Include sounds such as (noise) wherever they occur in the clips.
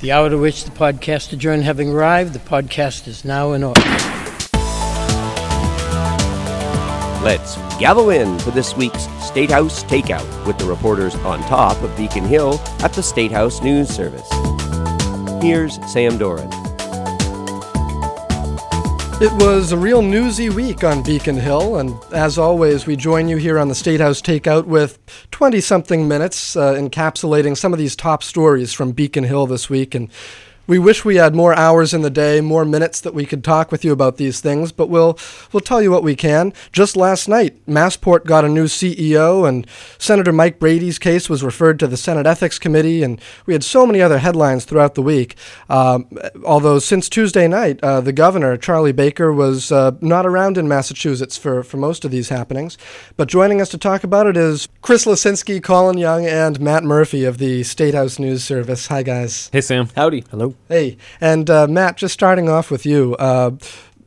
The hour to which the podcast adjourned having arrived, the podcast is now in order. Let's gather in for this week's State House Takeout with the reporters on top of Beacon Hill at the State House News Service. Here's Sam Doran. It was a real newsy week on Beacon Hill, and as always, we join you here on the State House Takeout with 20 something minutes uh, encapsulating some of these top stories from Beacon Hill this week. And we wish we had more hours in the day, more minutes that we could talk with you about these things, but we'll we'll tell you what we can. Just last night, Massport got a new CEO, and Senator Mike Brady's case was referred to the Senate Ethics Committee, and we had so many other headlines throughout the week. Um, although since Tuesday night, uh, the governor Charlie Baker was uh, not around in Massachusetts for for most of these happenings. But joining us to talk about it is Chris Lisinski, Colin Young, and Matt Murphy of the State House News Service. Hi, guys. Hey, Sam. Howdy. Hello. Hey, and uh, Matt, just starting off with you, uh,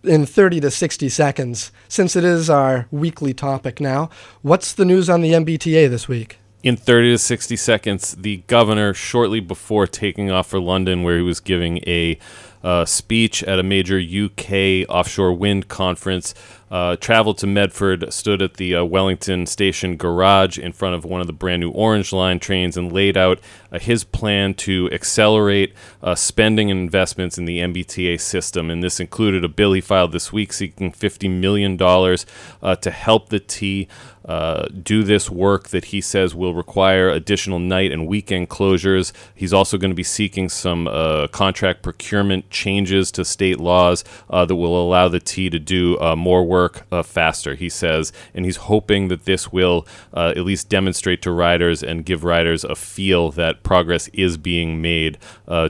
in 30 to 60 seconds, since it is our weekly topic now, what's the news on the MBTA this week? In 30 to 60 seconds, the governor, shortly before taking off for London, where he was giving a uh, speech at a major UK offshore wind conference, uh, traveled to Medford, stood at the uh, Wellington Station garage in front of one of the brand new Orange Line trains, and laid out uh, his plan to accelerate uh, spending and investments in the MBTA system. And this included a bill he filed this week seeking $50 million uh, to help the T. Uh, do this work that he says will require additional night and weekend closures. He's also going to be seeking some uh, contract procurement changes to state laws uh, that will allow the T to do uh, more work uh, faster, he says. And he's hoping that this will at least demonstrate to riders and give riders a feel that progress is being made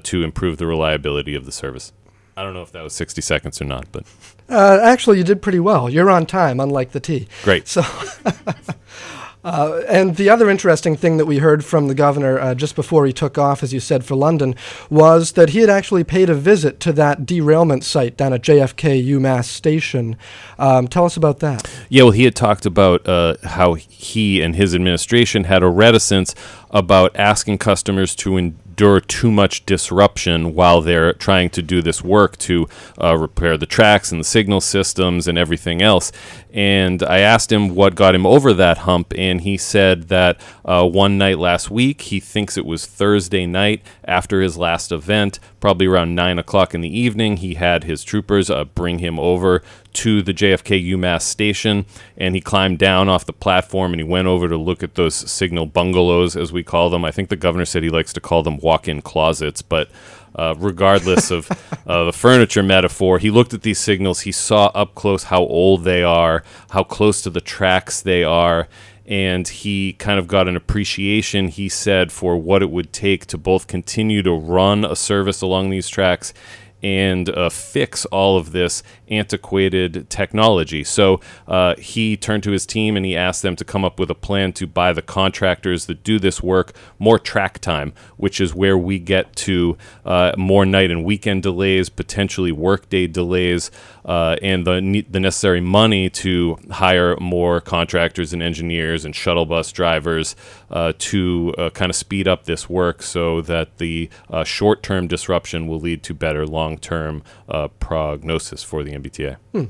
to improve the reliability of the service. I don't know if that was 60 seconds or not, but. Uh, actually, you did pretty well. You're on time, unlike the T. Great. So, (laughs) uh, and the other interesting thing that we heard from the governor uh, just before he took off, as you said, for London, was that he had actually paid a visit to that derailment site down at JFK UMass Station. Um, tell us about that. Yeah, well, he had talked about uh, how he and his administration had a reticence about asking customers to endure too much disruption while they're trying to do this work to uh, repair the tracks and the signal systems and everything else. And I asked him what got him over that hump, and he said that uh, one night last week, he thinks it was Thursday night after his last event, probably around 9 o'clock in the evening, he had his troopers uh, bring him over to the JFK UMass station, and he climbed down off the platform and he went over to look at those signal bungalows, as we call them. I think the governor said he likes to call them walk-in closets, but uh, regardless of (laughs) uh, the furniture metaphor, he looked at these signals. He saw up close how old they are, how close to the tracks they are, and he kind of got an appreciation, he said, for what it would take to both continue to run a service along these tracks and uh, fix all of this antiquated technology. So uh, he turned to his team and he asked them to come up with a plan to buy the contractors that do this work more track time, which is where we get to uh, more night and weekend delays, potentially workday delays, uh, and the ne- the necessary money to hire more contractors and engineers and shuttle bus drivers to uh, kind of speed up this work so that the short term disruption will lead to better long term prognosis for the MBTA. Hmm.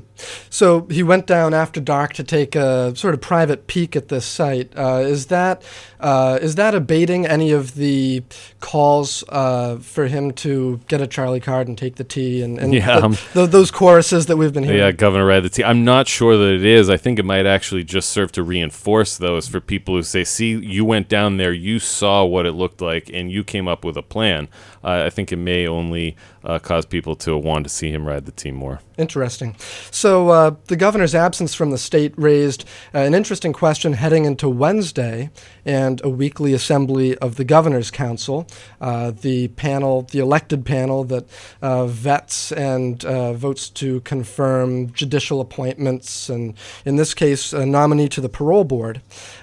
So he went down after dark to take a sort of private peek at this site. Uh, is that uh, is that abating any of the calls uh, for him to get a Charlie card and take the T and, and yeah, the, um, the, those choruses that we've been hearing? Yeah, Governor Ride the T. I'm not sure that it is. I think it might actually just serve to reinforce those for people who say, "See, you went down there, you saw what it looked like, and you came up with a plan." Uh, I think it may only uh, cause people to want to see him ride the team more. Interesting. So uh, the governor's absence from the state raised uh, an interesting question heading into Wednesday and a weekly assembly of the governor's council, uh, the panel, the elected panel that uh, vets and uh, votes to confirm judicial appointments, and in this case, a nominee to the parole board.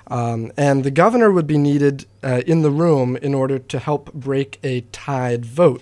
Um, and the governor would be needed in the room in order to help break a tied vote.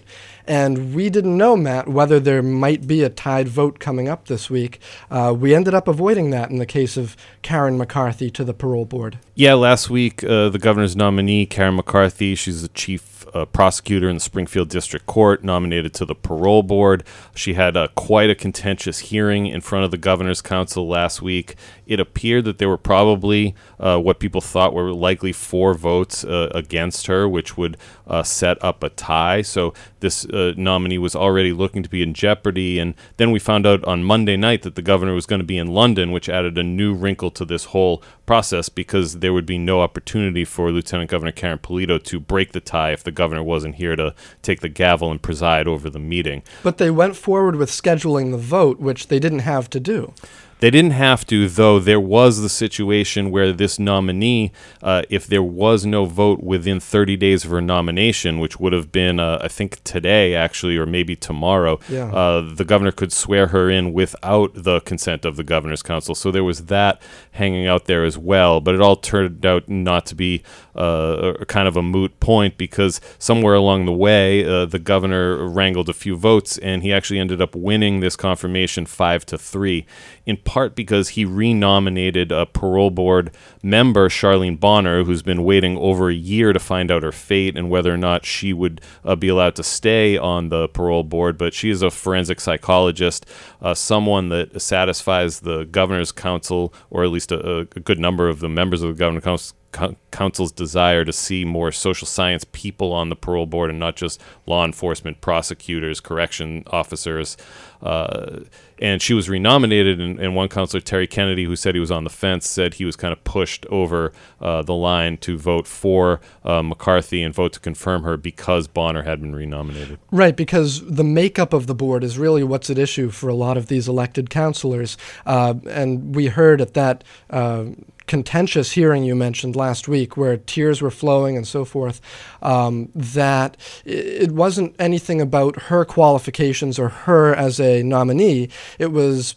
And we didn't know, Matt, whether there might be a tied vote coming up this week. Uh, we ended up avoiding that in the case of Karen McCarthy to the parole board. Yeah, last week, uh, the governor's nominee, Karen McCarthy, she's the chief a prosecutor in the Springfield District Court, nominated to the parole board. She had a, quite a contentious hearing in front of the governor's council last week. It appeared that there were probably uh, what people thought were likely four votes uh, against her, which would uh, set up a tie. So this uh, nominee was already looking to be in jeopardy. And then we found out on Monday night that the governor was going to be in London, which added a new wrinkle to this whole process because there would be no opportunity for Lieutenant Governor Karyn Polito to break the tie if the governor wasn't here to take the gavel and preside over the meeting. But they went forward with scheduling the vote, which they didn't have to do. They didn't have to, though there was the situation where this nominee, uh, if there was no vote within 30 days of her nomination, which would have been, uh, I think, today actually, or maybe tomorrow, Yeah. uh, the governor could swear her in without the consent of the governor's council. So there was that hanging out there as well. But it all turned out not to be uh, kind of a moot point because somewhere along the way, uh, the governor wrangled a few votes and he actually ended up winning this confirmation five to three, in part because he renominated a parole board member, Charlene Bonner, who's been waiting over a year to find out her fate and whether or not she would uh, be allowed to stay on the parole board. But she is a forensic psychologist, uh, someone that satisfies the governor's council, or at least a, a good number of the members of the governor's council co- council's desire to see more social science people on the parole board and not just law enforcement, prosecutors, correction officers. Uh, and she was renominated, and, and one counselor, Terry Kennedy, who said he was on the fence, said he was kind of pushed over uh, the line to vote for uh, McCarthy and vote to confirm her because Bonner had been renominated. Right, because the makeup of the board is really what's at issue for a lot of these elected councilors. Uh, and we heard at that uh, contentious hearing you mentioned last week, where tears were flowing and so forth, um, that it wasn't anything about her qualifications or her as a nominee. It was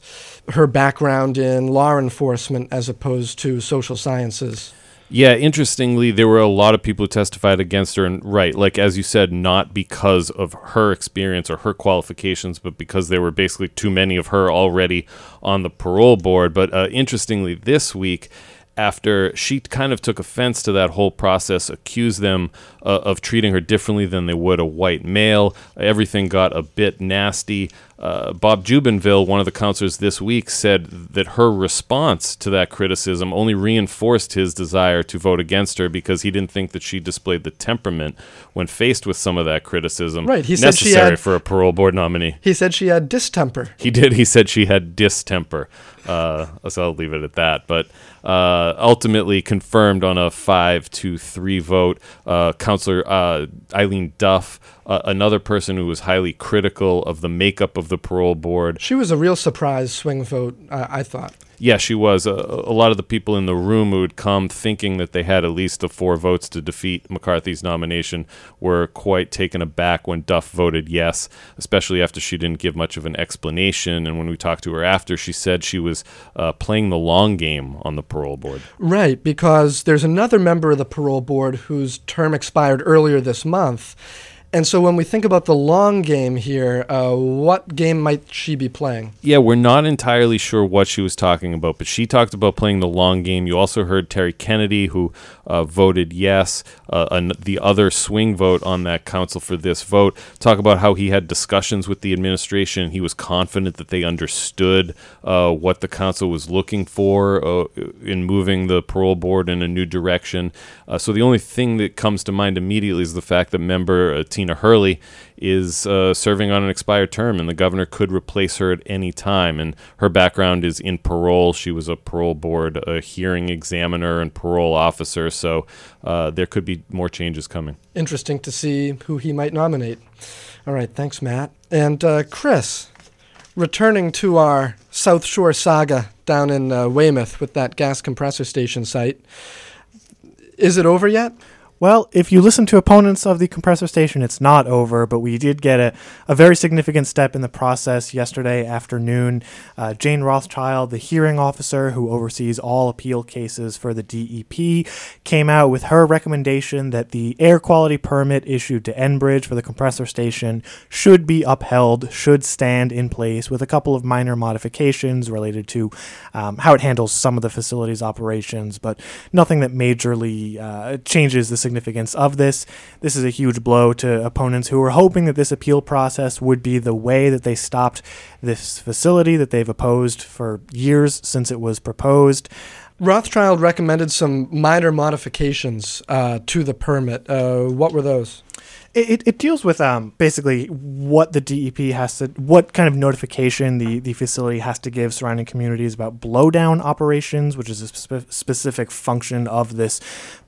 her background in law enforcement as opposed to social sciences. Yeah, interestingly, there were a lot of people who testified against her, and right, like as you said, not because of her experience or her qualifications, but because there were basically too many of her already on the parole board. But uh, interestingly, this week, after she kind of took offense to that whole process, accused them uh, of treating her differently than they would a white male. Everything got a bit nasty. Uh, Bob Jubinville, one of the counselors this week, said that her response to that criticism only reinforced his desire to vote against her because he didn't think that she displayed the temperament when faced with some of that criticism Right, he said she necessary had- for a parole board nominee. He said she had distemper. He did. He said she had distemper. Uh, so I'll leave it at that. But uh, ultimately confirmed on a five to three vote. Uh, Counselor uh, Eileen Duff, uh, another person who was highly critical of the makeup of the parole board. She was a real surprise swing vote, I thought. Yeah, she was. A, a lot of the people in the room who had come thinking that they had at least the four votes to defeat McCarthy's nomination were quite taken aback when Duff voted yes, especially after she didn't give much of an explanation. And when we talked to her after, she said she was uh, playing the long game on the parole board. Right, because there's another member of the parole board whose term expired earlier this month. And so when we think about the long game here, uh, what game might she be playing? Yeah, we're not entirely sure what she was talking about, but she talked about playing the long game. You also heard Terry Kennedy, who uh, voted yes, uh, an, the other swing vote on that council for this vote, talk about how he had discussions with the administration. He was confident that they understood uh, what the council was looking for uh, in moving the parole board in a new direction. Uh, so the only thing that comes to mind immediately is the fact that member uh, Tina Hurley is uh, serving on an expired term, and the governor could replace her at any time. And her background is in parole. She was a parole board, a hearing examiner, and parole officer. So uh, there could be more changes coming. Interesting to see who he might nominate. All right, thanks, Matt. And uh, Chris, returning to our South Shore saga down in uh, Weymouth with that gas compressor station site, is it over yet? Well, if you listen to opponents of the compressor station, it's not over, but we did get a, a very significant step in the process yesterday afternoon. Uh, Jane Rothschild, the hearing officer who oversees all appeal cases for the DEP, came out with her recommendation that the air quality permit issued to Enbridge for the compressor station should be upheld, should stand in place, with a couple of minor modifications related to um, how it handles some of the facility's operations, but nothing that majorly uh, changes the significance of this. This is a huge blow to opponents who were hoping that this appeal process would be the way that they stopped this facility that they've opposed for years since it was proposed. Rothschild recommended some minor modifications uh, to the permit. Uh, what were those? It, it deals with um, basically what the DEP has to, what kind of notification the, the facility has to give surrounding communities about blowdown operations, which is a spe- specific function of this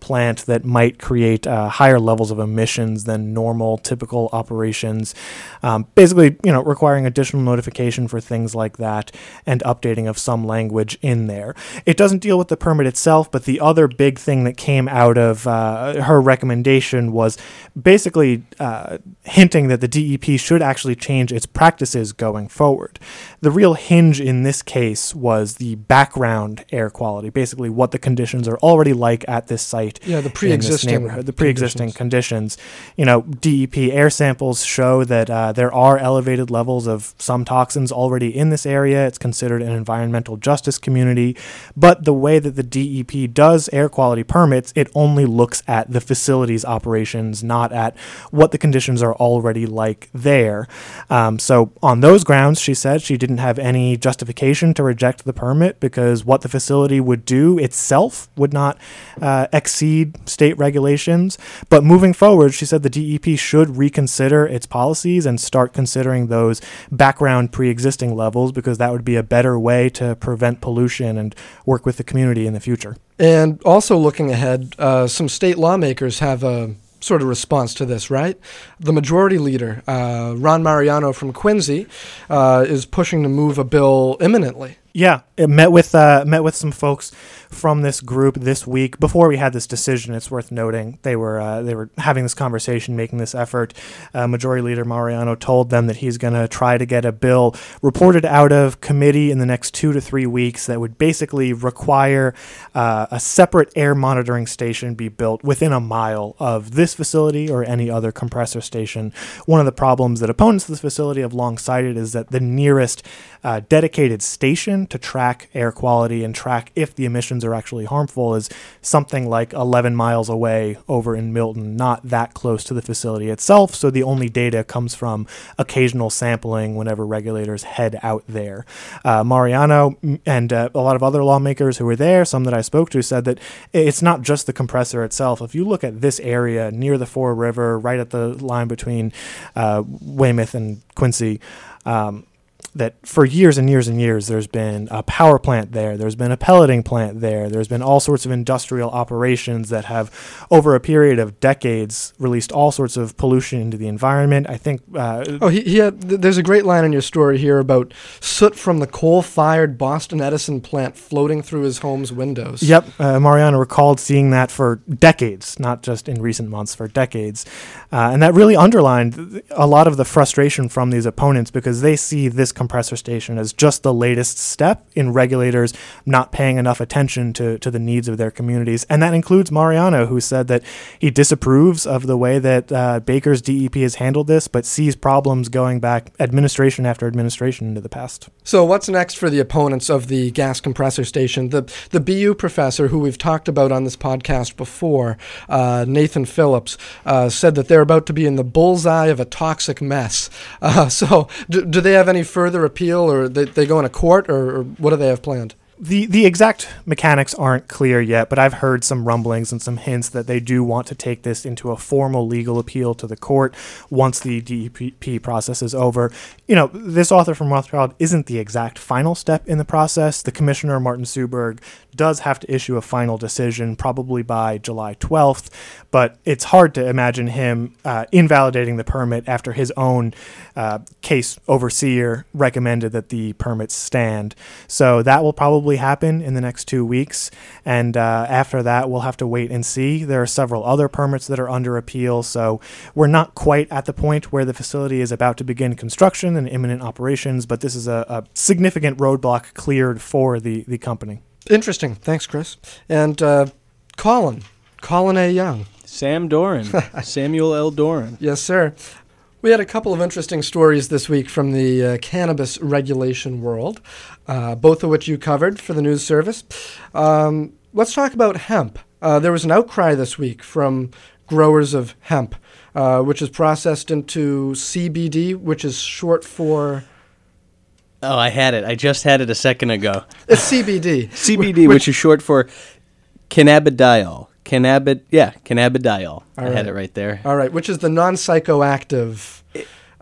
plant that might create uh, higher levels of emissions than normal typical operations. Um, basically, you know, requiring additional notification for things like that and updating of some language in there. It doesn't deal with the permit itself, but the other big thing that came out of uh, her recommendation was basically uh, hinting that the DEP should actually change its practices going forward. The real hinge in this case was the background air quality, basically what the conditions are already like at this site. Yeah, the pre-existing neighborhood, the pre-existing conditions. conditions. You know, DEP air samples show that uh, there are elevated levels of some toxins already in this area. It's considered an environmental justice community, but the way that the DEP does air quality permits, it only looks at the facility's operations, not at what the conditions are already like there. Um, so, on those grounds, she said she didn't have any justification to reject the permit because what the facility would do itself would not uh, exceed state regulations. But moving forward, she said the DEP should reconsider its policies and start considering those background pre existing levels because that would be a better way to prevent pollution and work with the community in the future. And also looking ahead, uh, some state lawmakers have a sort of response to this, right? The majority leader, uh, Ron Mariano from Quincy, uh, is pushing to move a bill imminently. Yeah, it met with uh, met with some folks from this group this week. Before we had this decision, it's worth noting they were uh, they were having this conversation, making this effort. Uh, Majority Leader Mariano told them that he's going to try to get a bill reported out of committee in the next two to three weeks that would basically require uh, a separate air monitoring station be built within a mile of this facility or any other compressor station. One of the problems that opponents of this facility have long cited is that the nearest uh, dedicated station to track air quality and track if the emissions are actually harmful is something like 11 miles away over in Milton, not that close to the facility itself. So the only data comes from occasional sampling whenever regulators head out there. Uh, Mariano and uh, a lot of other lawmakers who were there, some that I spoke to, said that it's not just the compressor itself. If you look at this area near the Fore River, right at the line between uh, Weymouth and Quincy, um, that for years and years and years there's been a power plant there, there's been a pelleting plant there, there's been all sorts of industrial operations that have, over a period of decades, released all sorts of pollution into the environment. I think. Uh, oh, he, he had, th- there's a great line in your story here about soot from the coal-fired Boston Edison plant floating through his home's windows. Yep, uh, Mariano recalled seeing that for decades, not just in recent months, for decades, uh, and that really underlined a lot of the frustration from these opponents because they see this compressor station as just the latest step in regulators not paying enough attention to, to the needs of their communities. And that includes Mariano, who said that he disapproves of the way that uh, Baker's DEP has handled this, but sees problems going back administration after administration into the past. So, what's next for the opponents of the gas compressor station? The, the BU professor, who we've talked about on this podcast before, uh, Nathan Phillips, uh, said that they're about to be in the bullseye of a toxic mess. (laughs) Uh, so, do, do they have any further? Further appeal, or they, they go in a court, or, or what do they have planned? The the exact mechanics aren't clear yet, but I've heard some rumblings and some hints that they do want to take this into a formal legal appeal to the court once the DEP process is over. You know, this author from Rothschild isn't the exact final step in the process. The commissioner Martin Suuberg does have to issue a final decision probably by July 12th, but it's hard to imagine him uh, invalidating the permit after his own uh, case overseer recommended that the permits stand. So that will probably happen in the next two weeks, and uh, after that, we'll have to wait and see. There are several other permits that are under appeal, so we're not quite at the point where the facility is about to begin construction and imminent operations, but this is a, a significant roadblock cleared for the, the company. Interesting. Thanks, Chris. And uh, Colin, Colin A. Young. Sam Doran, (laughs) Samuel L. Doran. Yes, sir. We had a couple of interesting stories this week from the uh, cannabis regulation world, uh, both of which you covered for the news service. Um, let's talk about hemp. Uh, there was an outcry this week from growers of hemp, uh, which is processed into CBD, which is short for. Oh, I had it. I just had it a second ago. It's CBD. (laughs) CBD, which, is short for cannabidiol. Cannabid, yeah, cannabidiol. I had it right there. All right, which is the non psychoactive.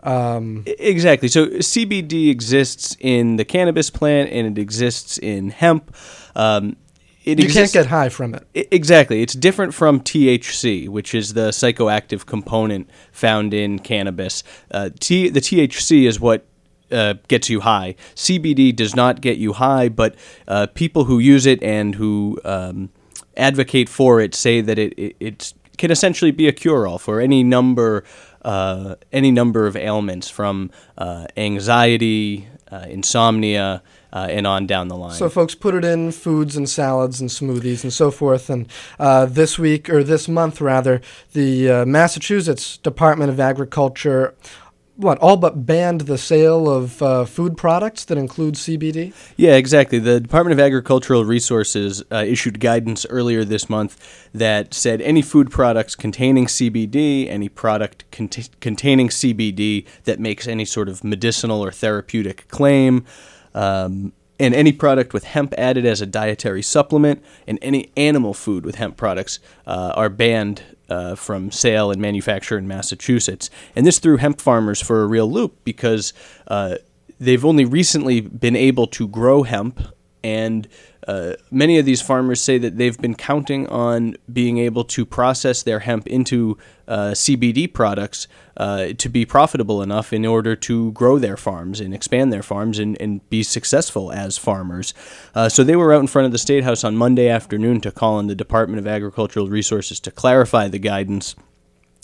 Um, Exactly. So CBD exists in the cannabis plant, and it exists in hemp. Um, it you can't get high from it. I- Exactly. It's different from THC, which is the psychoactive component found in cannabis. Uh, T- the THC is what uh, gets you high. CBD does not get you high, but uh, people who use it and who um, advocate for it say that it, it it's, can essentially be a cure-all for any number uh, any number of ailments, from uh, anxiety, uh, insomnia, uh, and on down the line. So folks put it in foods and salads and smoothies and so forth. And uh, this week, or this month rather, the uh, Massachusetts Department of Agriculture, what, all but banned the sale of uh, food products that include CBD? Yeah, exactly. The Department of Agricultural Resources uh, issued guidance earlier this month that said any food products containing CBD, any product cont- containing CBD that makes any sort of medicinal or therapeutic claim, um, and any product with hemp added as a dietary supplement, and any animal food with hemp products uh, are banned uh, from sale and manufacture in Massachusetts. And this threw hemp farmers for a real loop because uh, they've only recently been able to grow hemp, and uh, many of these farmers say that they've been counting on being able to process their hemp into uh, CBD products uh, to be profitable enough in order to grow their farms and expand their farms and, and be successful as farmers. Uh, so they were out in front of the State House on Monday afternoon to call on the Department of Agricultural Resources to clarify the guidance.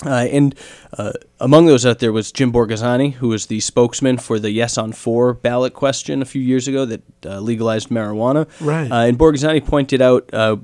Uh, and uh, among those out there was Jim Borghesani, who was the spokesman for the Yes on Four ballot question a few years ago that uh, legalized marijuana. Right. Uh, and Borghesani pointed out uh,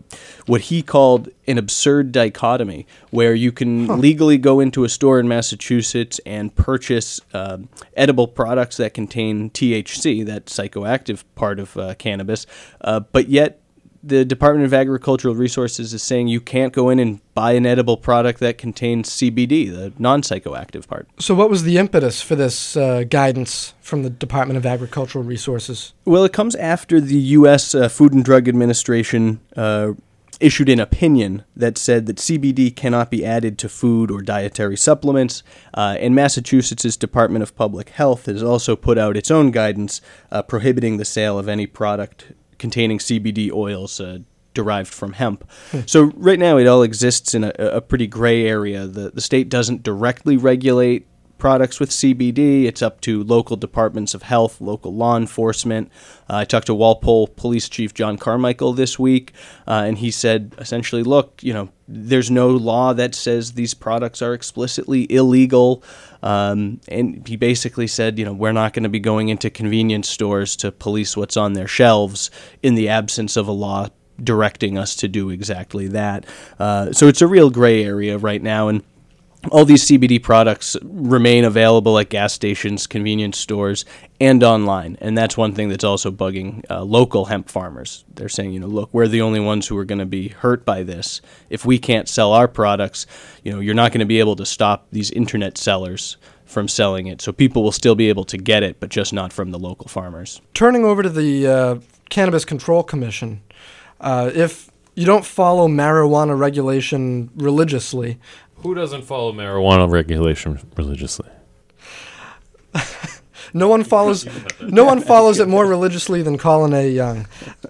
what he called an absurd dichotomy, where you can legally go into a store in Massachusetts and purchase um edible products that contain THC, that psychoactive part of uh, cannabis, uh, but yet the Department of Agricultural Resources is saying you can't go in and buy an edible product that contains CBD, the non psychoactive part. So, what was the impetus for this uh, guidance from the Department of Agricultural Resources? Well, it comes after the U.S. Uh, Food and Drug Administration uh, issued an opinion that said that CBD cannot be added to food or dietary supplements. Uh, and Massachusetts' Department of Public Health has also put out its own guidance uh, prohibiting the sale of any product containing CBD oils. Uh, derived from hemp. So right now it all exists in a, a pretty gray area. The the state doesn't directly regulate products with CBD. It's up to local departments of health, local law enforcement. Uh, I talked to Walpole Police Chief John Carmichael this week, uh, and he said essentially, look, you know, there's no law that says these products are explicitly illegal. Um, and he basically said, you know, we're not going to be going into convenience stores to police what's on their shelves in the absence of a law directing us to do exactly that. Uh, so it's a real gray area right now, and all these CBD products remain available at gas stations, convenience stores, and online. And that's one thing that's also bugging uh, local hemp farmers. They're saying, you know, look, we're the only ones who are going to be hurt by this. If we can't sell our products, you know, you're not going to be able to stop these internet sellers from selling it. So people will still be able to get it, but just not from the local farmers. Turning over to the uh, Cannabis Control Commission, uh, if you don't follow marijuana regulation religiously, Who doesn't follow marijuana regulation religiously? No one follows. no one follows it more religiously than Colin A. Young. (laughs)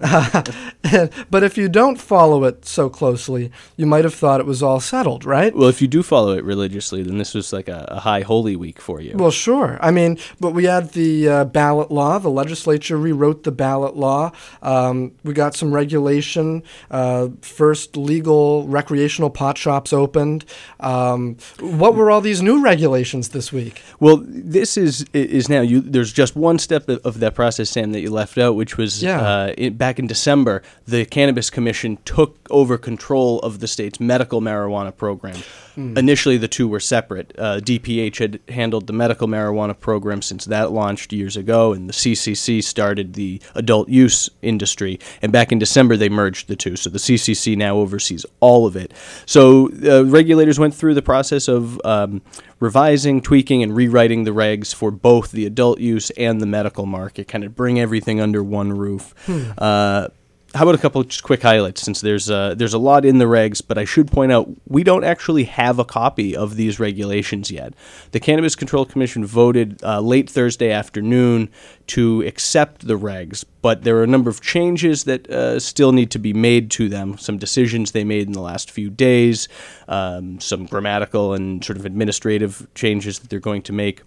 but if you don't follow it so closely, you might have thought it was all settled, right? Well, if you do follow it religiously, then this was like a, a high holy week for you. Well, sure. I mean, but we had the uh, ballot law. The legislature rewrote the ballot law. Um, we got some regulation. Uh, first legal recreational pot shops opened. Um, what were all these new regulations this week? Well, this is is now you. There's just one step of, of that process, Sam, that you left out, which was Yeah. uh, it, back in December. the Cannabis Commission took over control of the state's medical marijuana program. Initially, the two were separate. Uh, DPH had handled the medical marijuana program since that launched years ago, and the CCC started the adult use industry. And back in December, they merged the two. So the CCC now oversees all of it. So uh, regulators went through the process of um, revising, tweaking, and rewriting the regs for both the adult use and the medical market, kind of bring everything under one roof. Uh, how about a couple of just quick highlights since there's uh, there's a lot in the regs, but I should point out we don't actually have a copy of these regulations yet. The Cannabis Control Commission voted uh, late Thursday afternoon to accept the regs, but there are a number of changes that uh, still need to be made to them. Some decisions they made in the last few days, um, some grammatical and sort of administrative changes that they're going to make.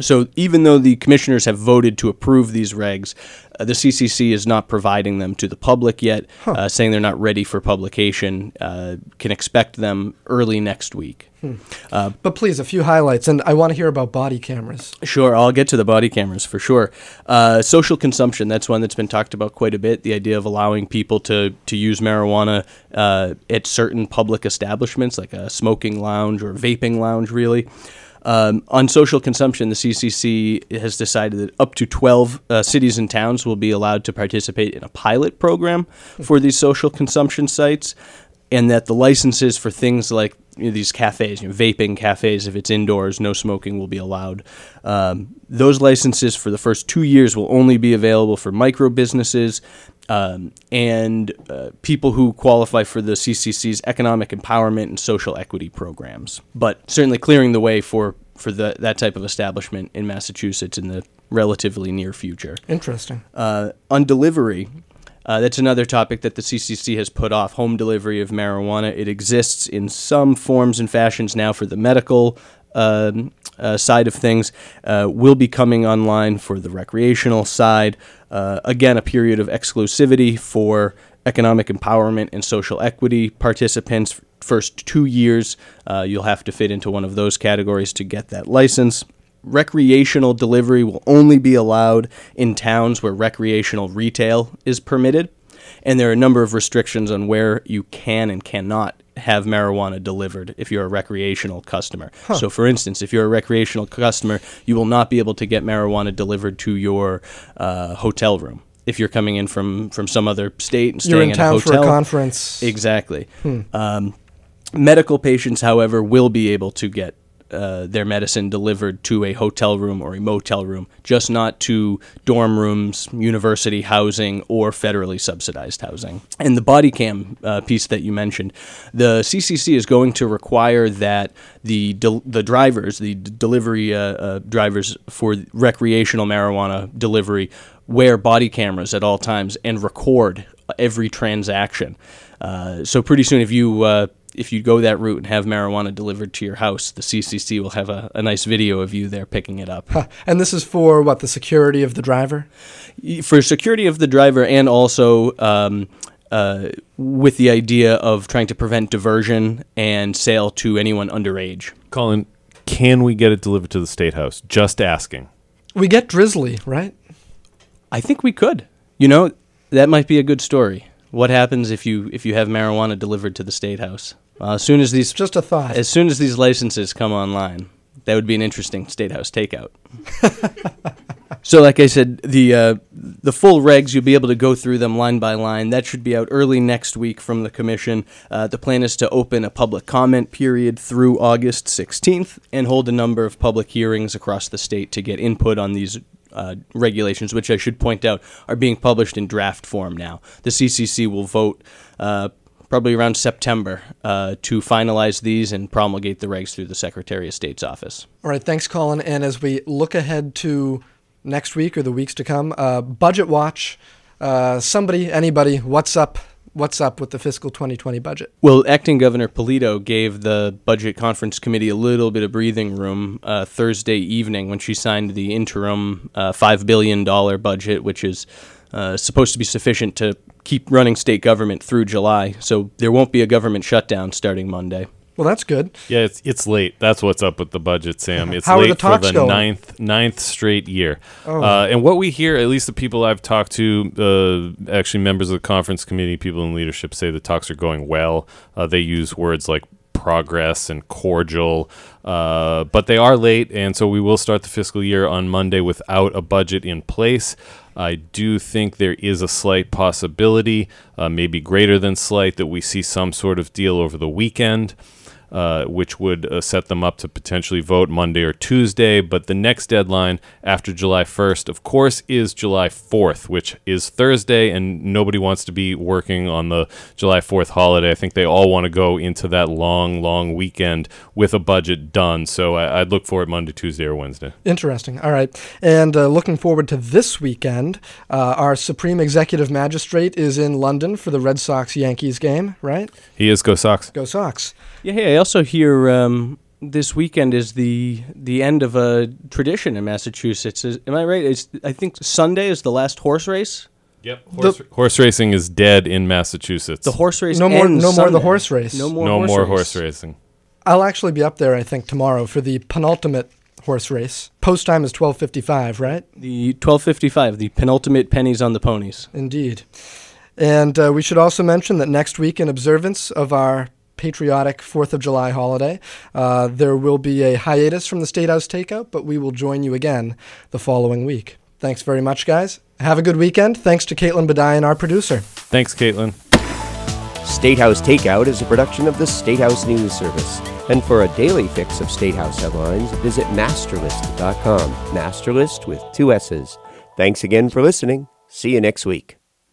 So even though the commissioners have voted to approve these regs, uh, the CCC is not providing them to the public yet, uh, saying they're not ready for publication. Uh, can expect them early next week. But please, a few highlights, and I want to hear about body cameras. Sure, I'll get to the body cameras for sure. Uh, social consumption, that's one that's been talked about quite a bit. The idea of allowing people to, to use marijuana uh, at certain public establishments, like a smoking lounge or vaping lounge, really. Um, on social consumption, the CCC has decided that up to 12 uh, cities and towns will be allowed to participate in a pilot program for these social consumption sites, and that the licenses for things like you know, these cafes, you know, vaping cafes, if it's indoors, no smoking will be allowed. Um, those licenses for the first two years will only be available for micro businesses um, and uh, people who qualify for the CCC's economic empowerment and social equity programs. But certainly clearing the way for for the, that type of establishment in Massachusetts in the relatively near future. Interesting. Uh, on delivery, uh, that's another topic that the CCC has put off home delivery of marijuana. It exists in some forms and fashions now for the medical um, uh, side of things, uh, will be coming online for the recreational side. Uh, again, a period of exclusivity for economic empowerment and social equity participants. First two years, uh, you'll have to fit into one of those categories to get that license recreational delivery will only be allowed in towns where recreational retail is permitted. And there are a number of restrictions on where you can and cannot have marijuana delivered if you're a recreational customer. So, for instance, if you're a recreational customer, you will not be able to get marijuana delivered to your uh, hotel room. If you're coming in from, from some other state and staying You're in a town for hotel, a conference. Exactly. Um, medical patients, however, will be able to get uh, their medicine delivered to a hotel room or a motel room, just not to dorm rooms, university housing, or federally subsidized housing. And the body cam uh, piece that you mentioned, the CCC is going to require that the del- the drivers, the d- delivery uh, uh, drivers for recreational marijuana delivery, wear body cameras at all times and record every transaction. Uh, so pretty soon, if you if you go that route and have marijuana delivered to your house, the CCC will have a, a nice video of you there picking it up. Huh. And this is for what the security of the driver. For security of the driver and also um, uh, with the idea of trying to prevent diversion and sale to anyone underage. Colin, can we get it delivered to the state house? Just asking. We get Drizly, right? I think we could. You know, that might be a good story. What happens if you if you have marijuana delivered to the state house? Uh, as soon as these Just a thought. as soon as these licenses come online, that would be an interesting state house takeout. (laughs) so, like I said, the uh, the full regs you'll be able to go through them line by line. That should be out early next week from the commission. Uh, the plan is to open a public comment period through August 16th and hold a number of public hearings across the state to get input on these uh, regulations, which I should point out are being published in draft form now. The CCC will vote uh, probably around September uh, to finalize these and promulgate the regs through the Secretary of State's office. All right, thanks, Colin. And as we look ahead to next week or the weeks to come, uh, budget watch. Uh, somebody, anybody, what's up? What's up with the fiscal 2020 budget? Well, acting Governor Polito gave the Budget Conference Committee a little bit of breathing room uh, Thursday evening when she signed the interim uh, $5 billion budget, which is uh, supposed to be sufficient to keep running state government through July. So there won't be a government shutdown starting Monday. Well, that's good. Yeah, it's it's late. That's what's up with the budget, Sam. It's How are late the talks for the going? ninth ninth straight year. Oh. Uh, and what we hear, at least the people I've talked to, uh, actually members of the conference committee, people in leadership, say the talks are going well. Uh, they use words like progress and cordial, uh, but they are late, and so we will start the fiscal year on Monday without a budget in place. I do think there is a slight possibility, uh, maybe greater than slight, that we see some sort of deal over the weekend uh, which would uh, set them up to potentially vote Monday or Tuesday. But the next deadline after July 1st, of course, is July 4th, which is Thursday, and nobody wants to be working on the July 4th holiday. I think they all want to go into that long, long weekend with a budget done. So I, I'd look for it Monday, Tuesday, or Wednesday. Interesting. All right. And uh, looking forward to this weekend, uh, our Supreme Executive Magistrate is in London for the Red Sox Yankees game, right? He is Go Sox. Go Sox. Yeah, hey, I also hear um, this weekend is the the end of a tradition in Massachusetts. Is, am I right? It's, I think Sunday is the last horse race. Yep. Horse, horse racing is dead in Massachusetts. The horse race. No more- ends no more the horse race. No more. no horse more race. horse racing. I'll actually be up there, I think, tomorrow for the penultimate horse race. Post time is 12:55, right? The twelve fifty five, the penultimate pennies on the ponies. Indeed. And uh, we should also mention that next week, in observance of our patriotic Fourth of July holiday, uh, there will be a hiatus from the State House Takeout, but we will join you again the following week. Thanks very much, guys. Have a good weekend. Thanks to Caitlin Badian, our producer. Thanks, Caitlin. State House Takeout is a production of the State House News Service. And for a daily fix of State House headlines, visit massterlist.com. MASSterList with two S's. Thanks again for listening. See you next week.